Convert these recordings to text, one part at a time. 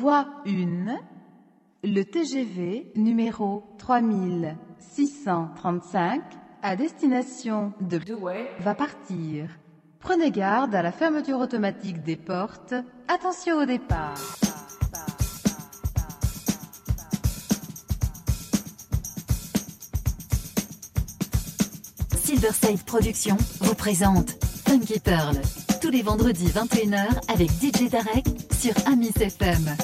Voie 1. Le TGV numéro 3635 à destination de Douai va partir. Prenez garde à la fermeture automatique des portes. Attention au départ. Silverside Productions vous présente Funky Pearl. Tous les vendredis 21h avec DJ Darek sur Amis FM.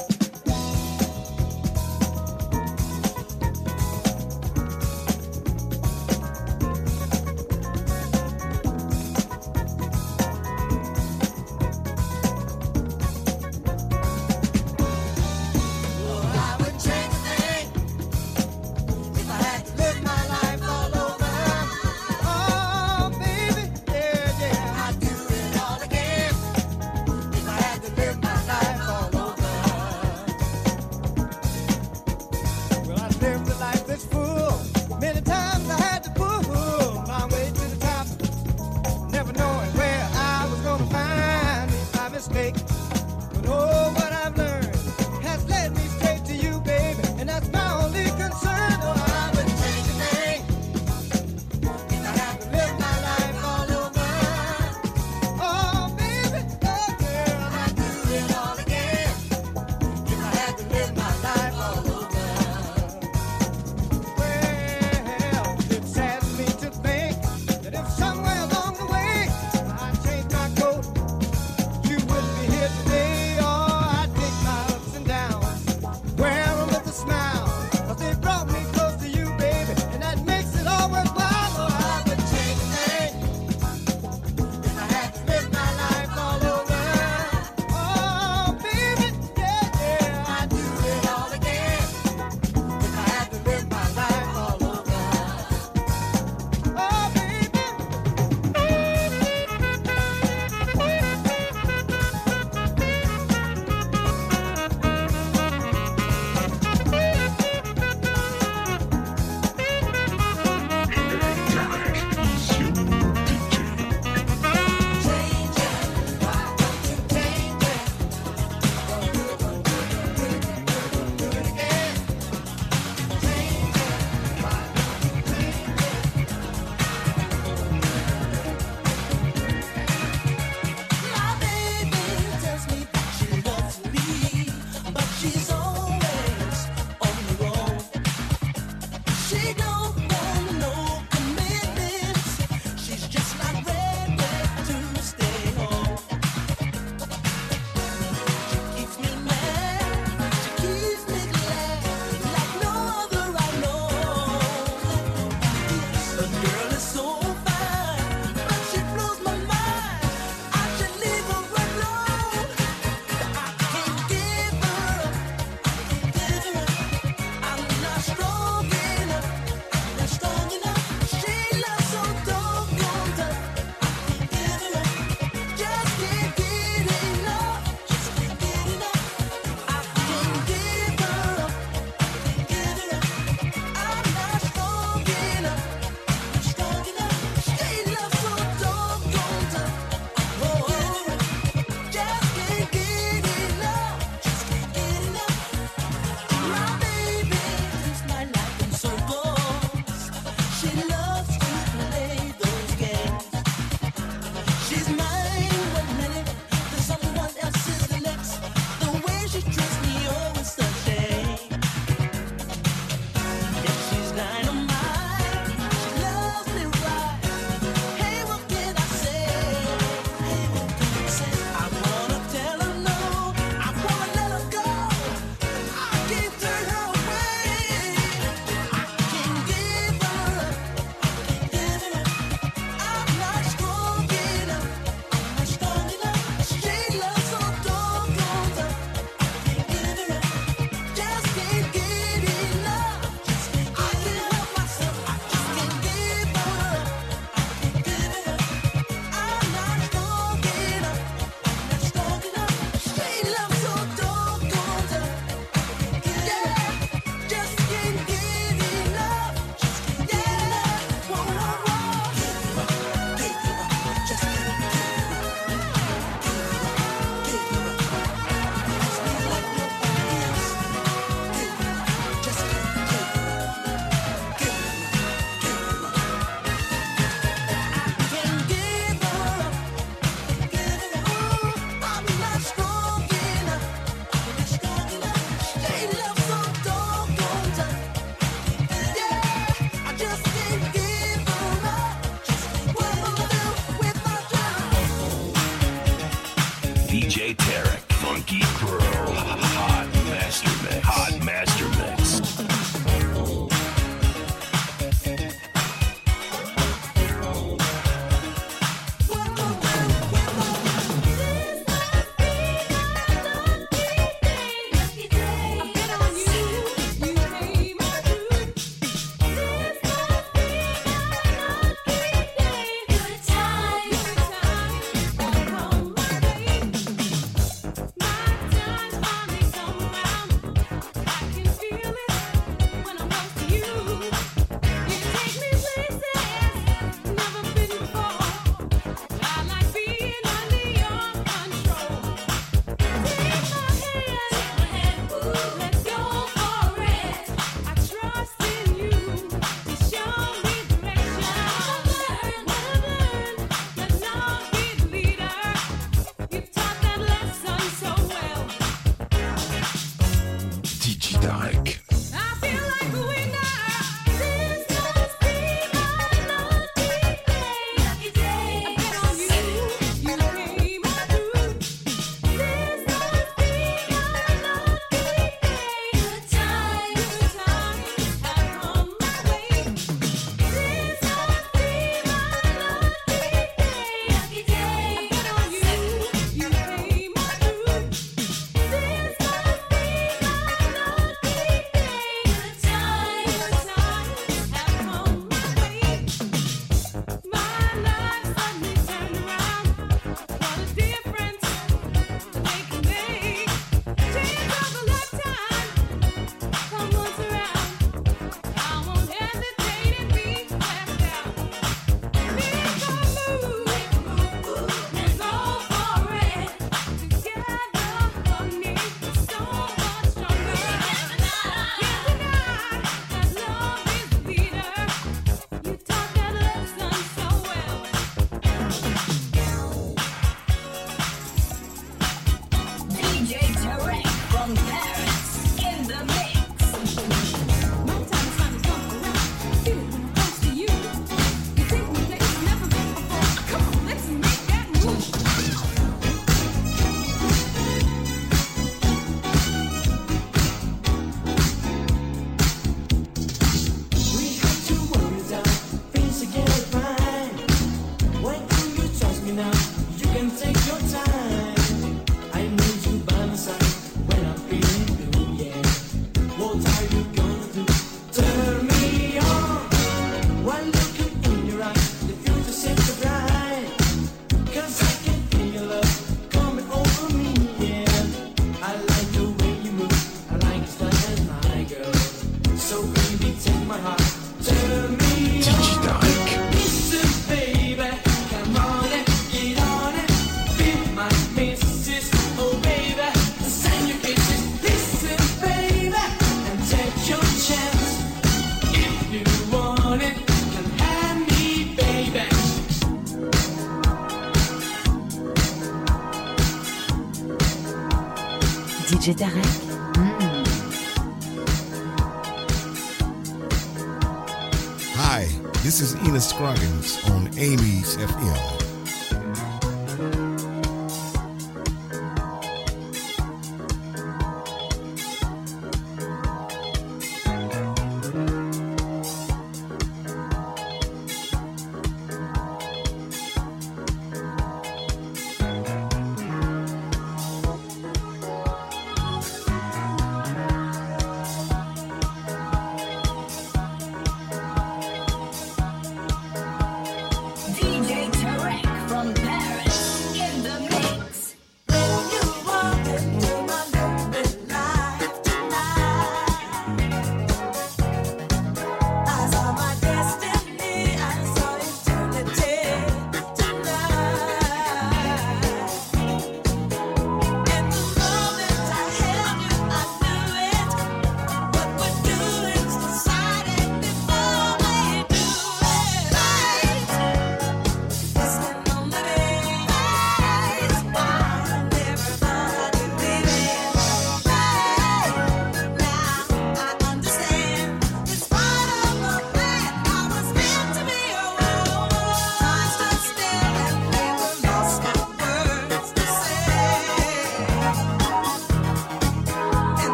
DJ Tarek.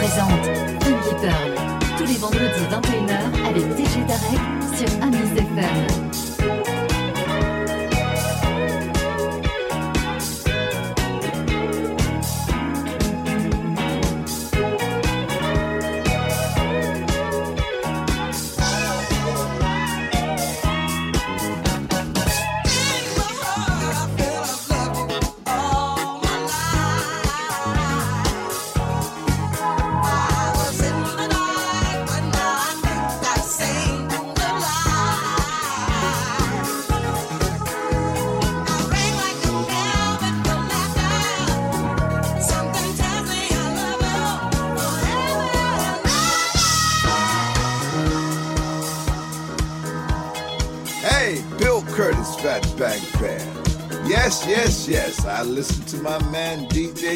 Présente Funky Pearl.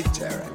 Man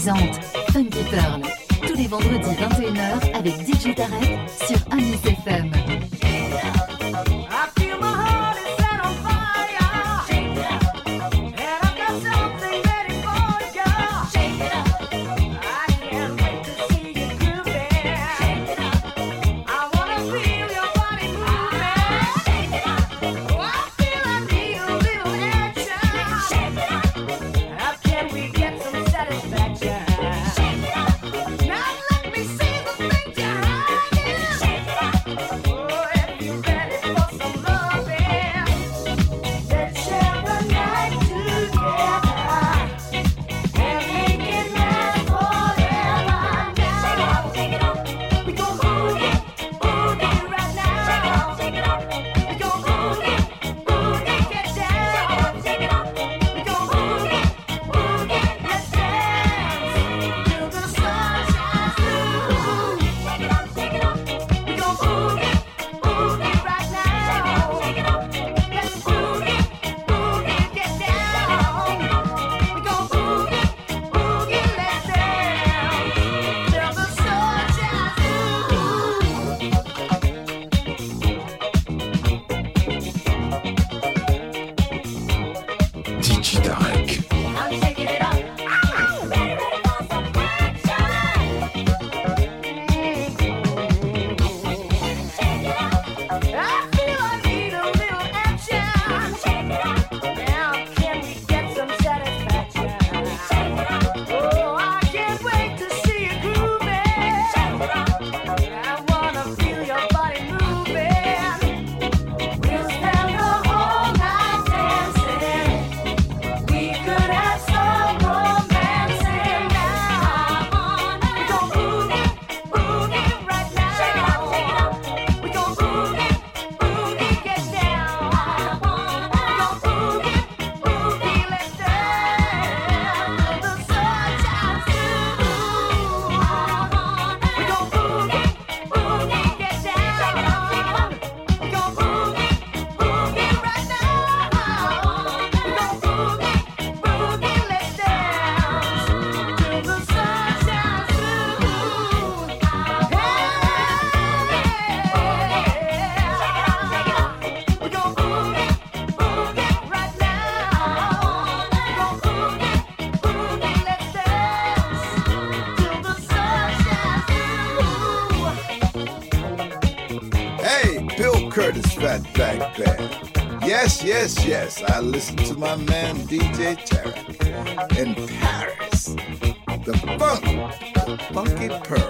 présente. I listen to my man DJ Tarek. In Paris, the funk, the funky pearl.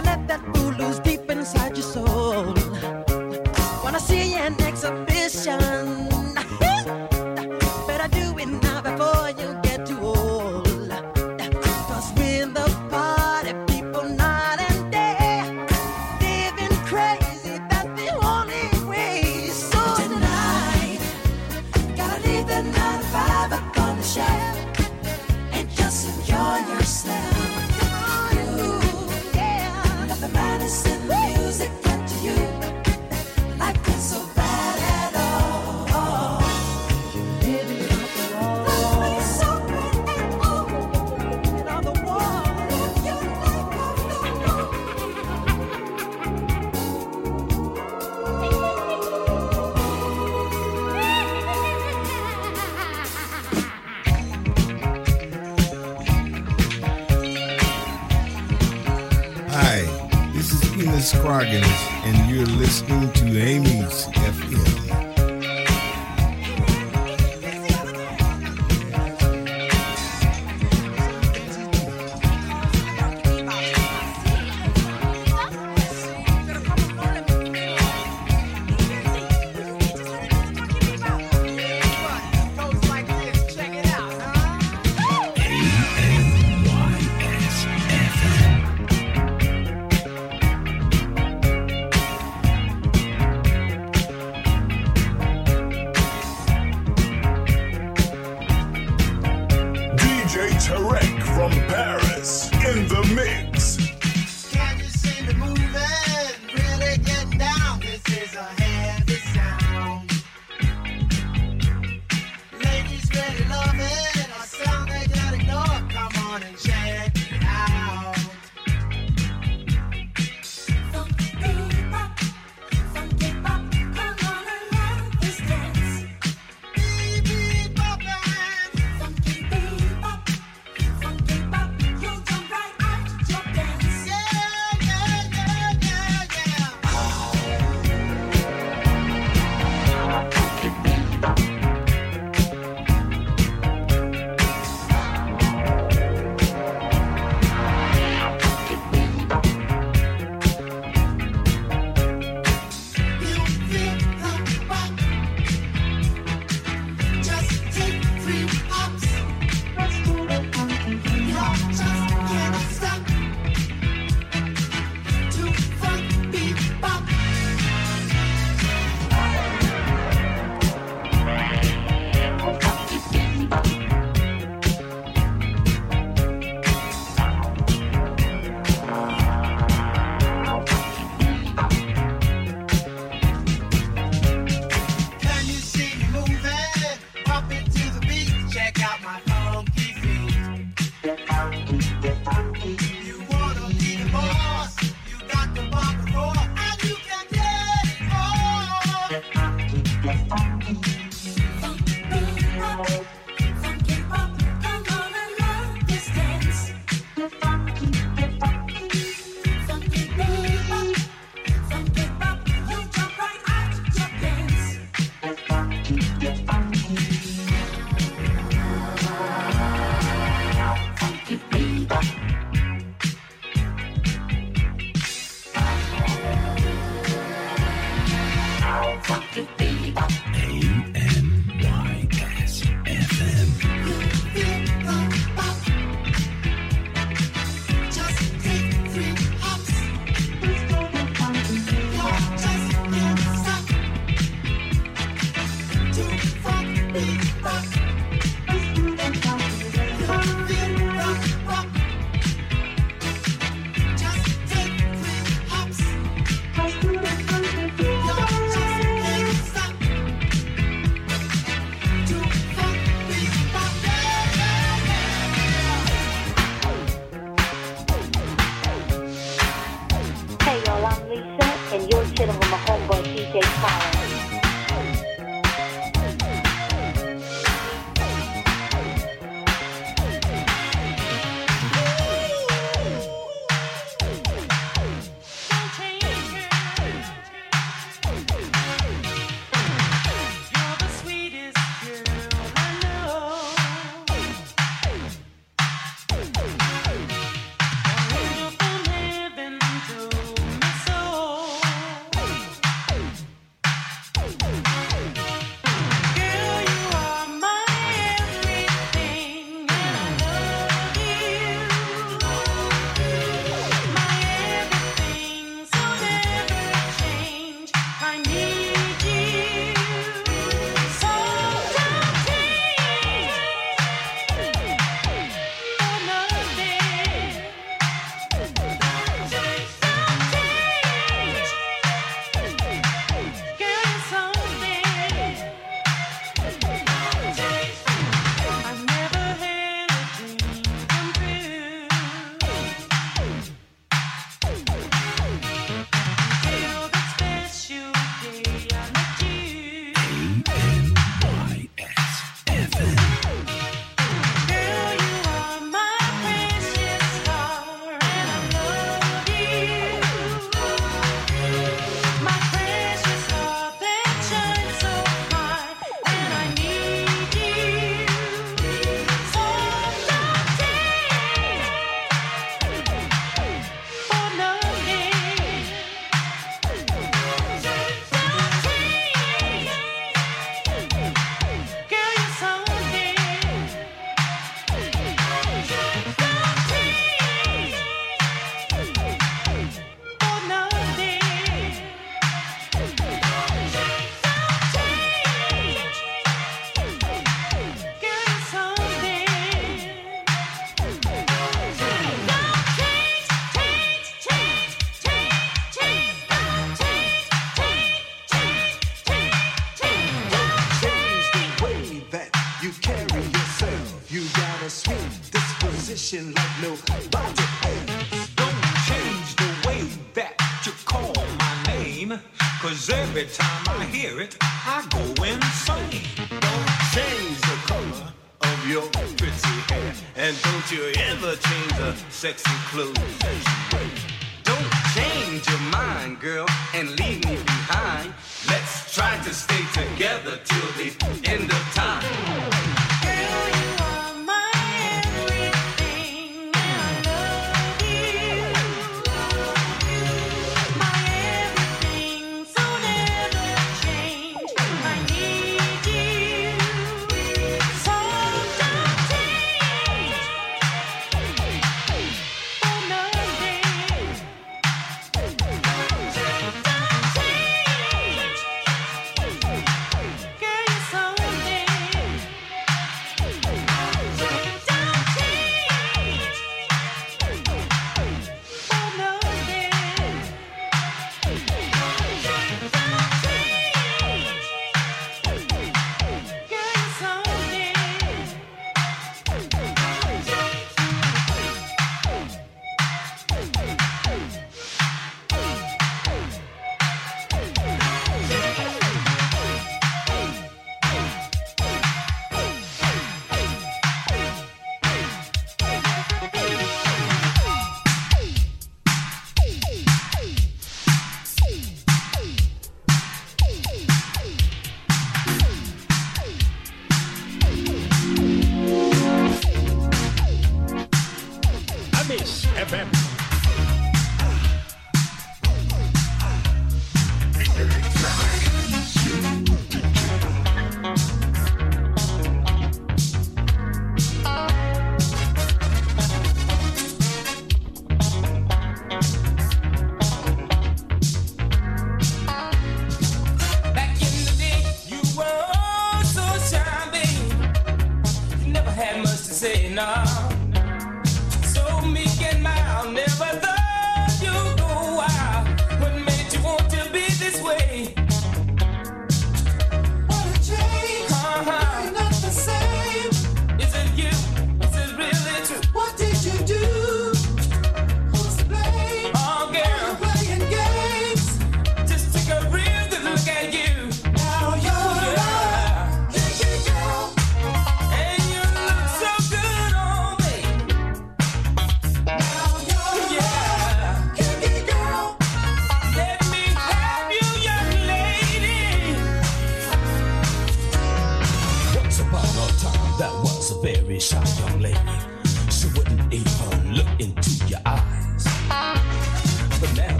Let that fool loose deep inside your soul.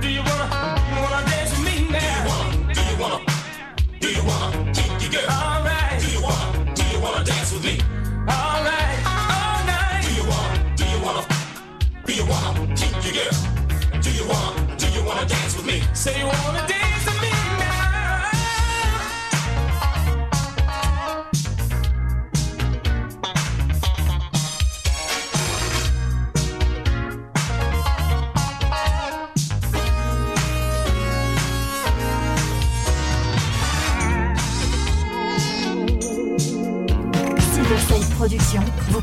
Do you wanna, wanna dance with me now? Do you wanna, do you wanna, do you wanna, girl? All right. Do you wanna, do you wanna dance with me? All right, all night. Do you wanna, do you wanna, do you wanna, girl? Do you wanna, do you wanna dance with me? Say you wanna.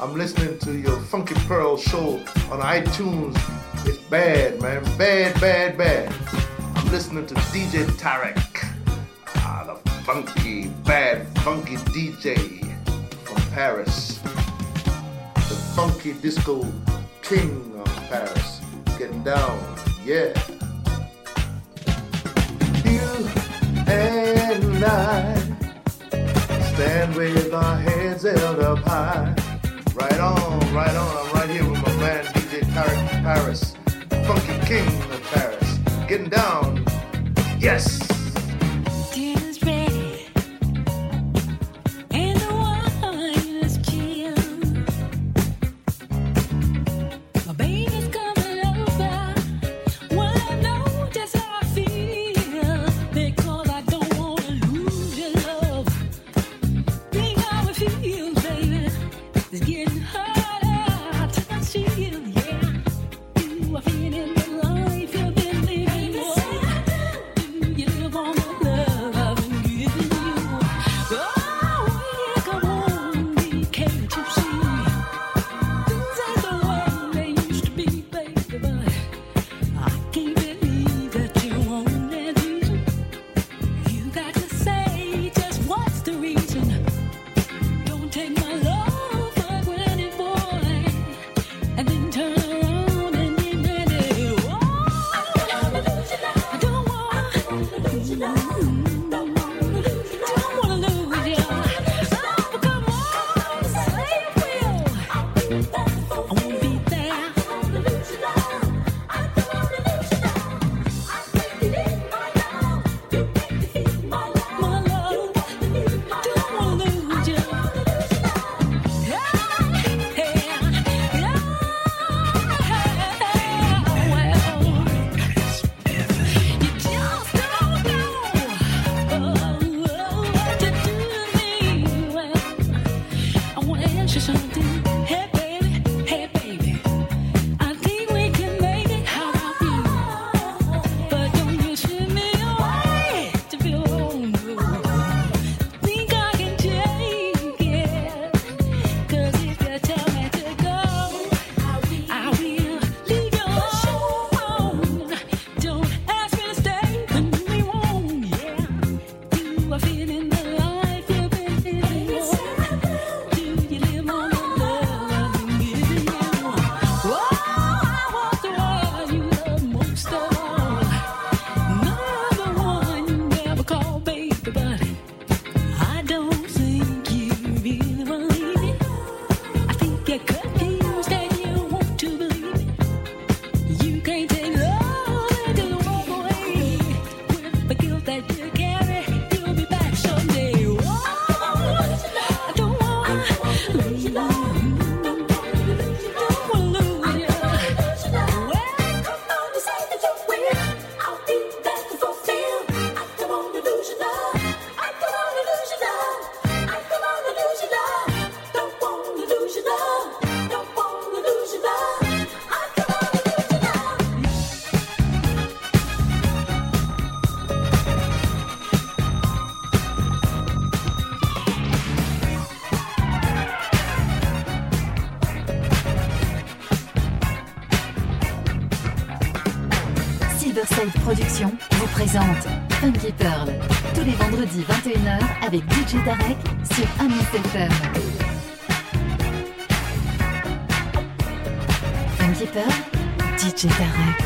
I'm listening to your Funky Pearl show on iTunes. It's bad, man. Bad, bad, bad. I'm listening to DJ Tarek. Ah, the funky, bad, funky DJ from Paris. The funky disco king of Paris. Getting down, yeah. You and I stand with our heads held up high right on, right on. I'm right here with my man DJ Tarek Paris, Funky King of Paris. Getting down. Yes. DJ Tarek sur Ami Téléphone. Thank you DJ Tarek.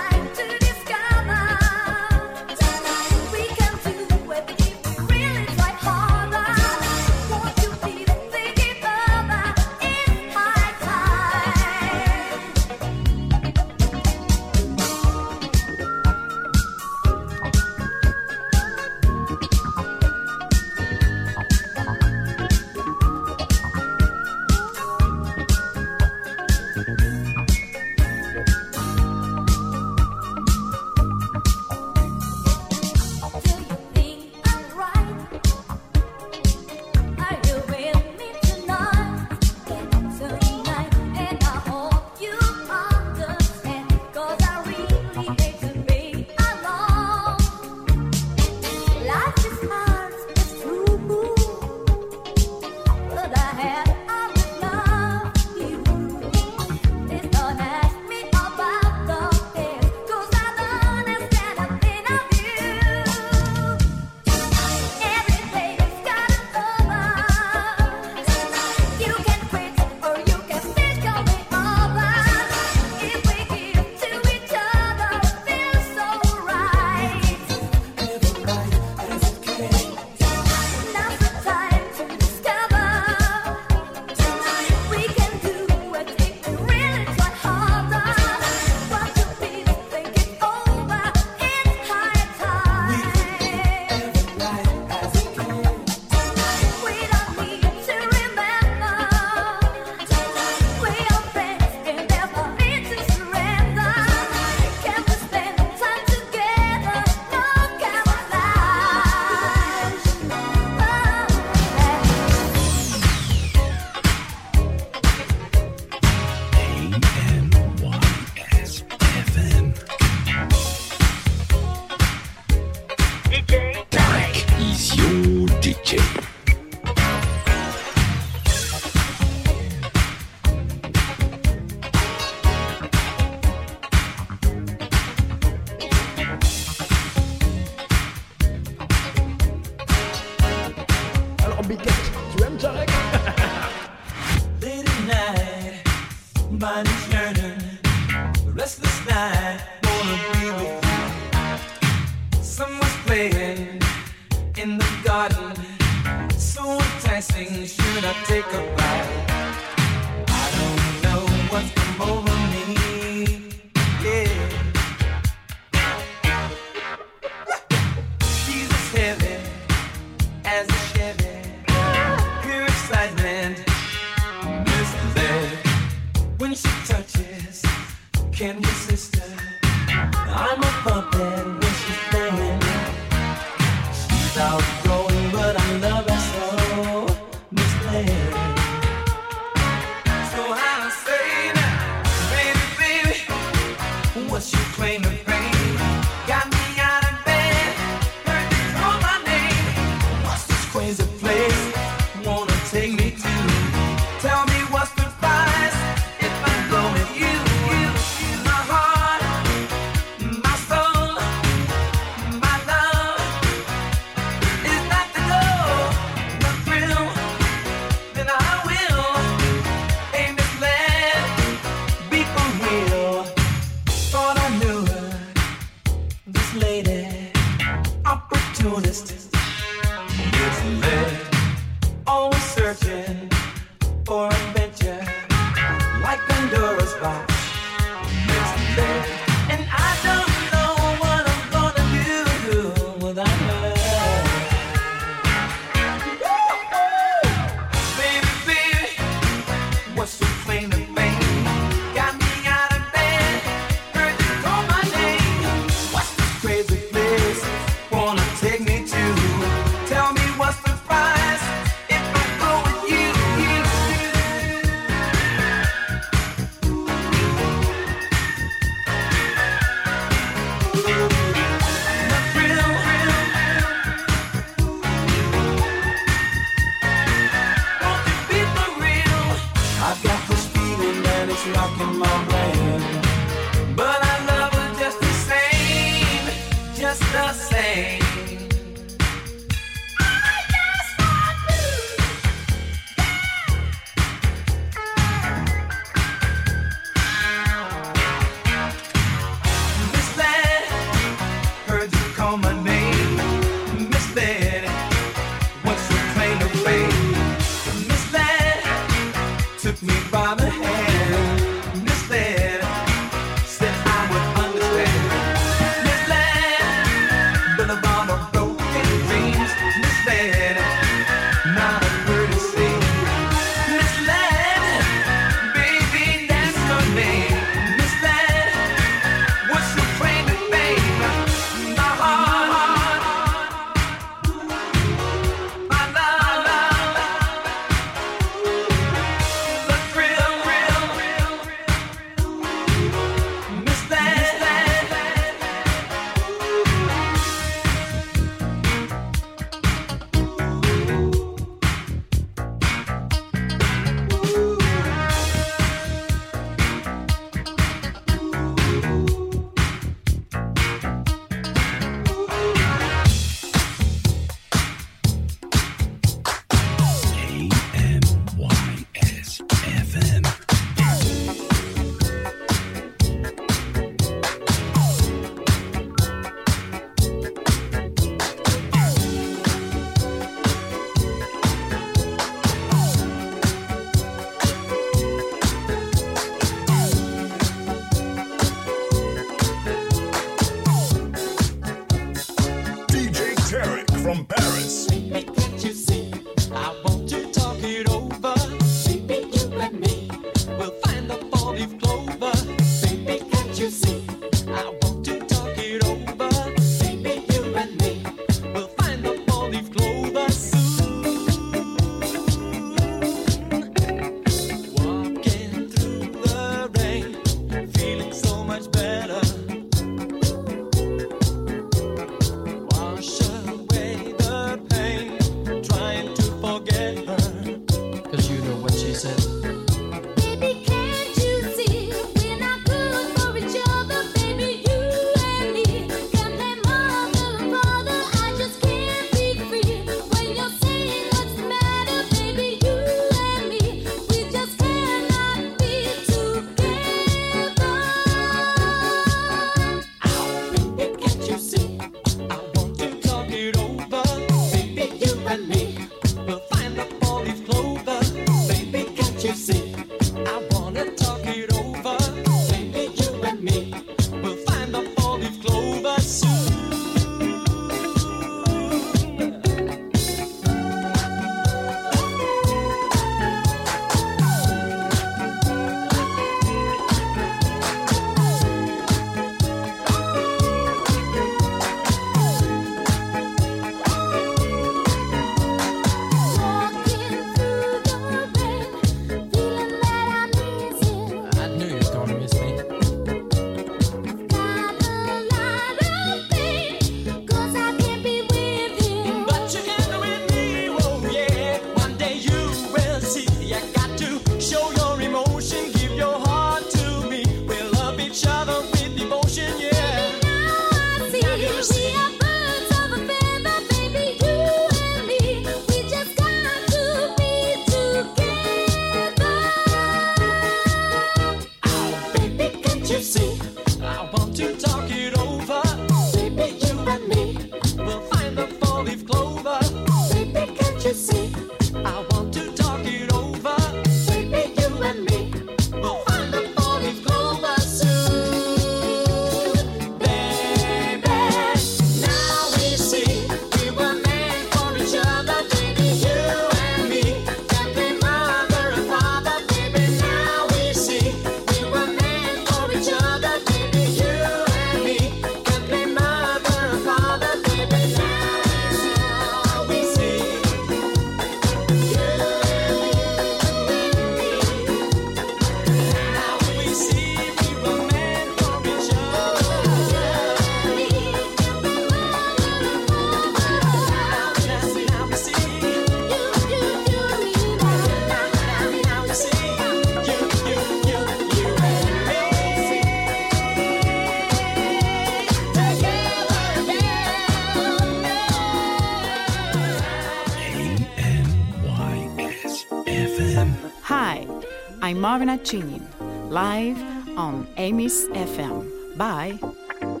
I'm Chinin, live on Amy's FM. Bye. Ooh,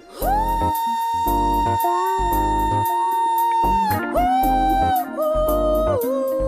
well.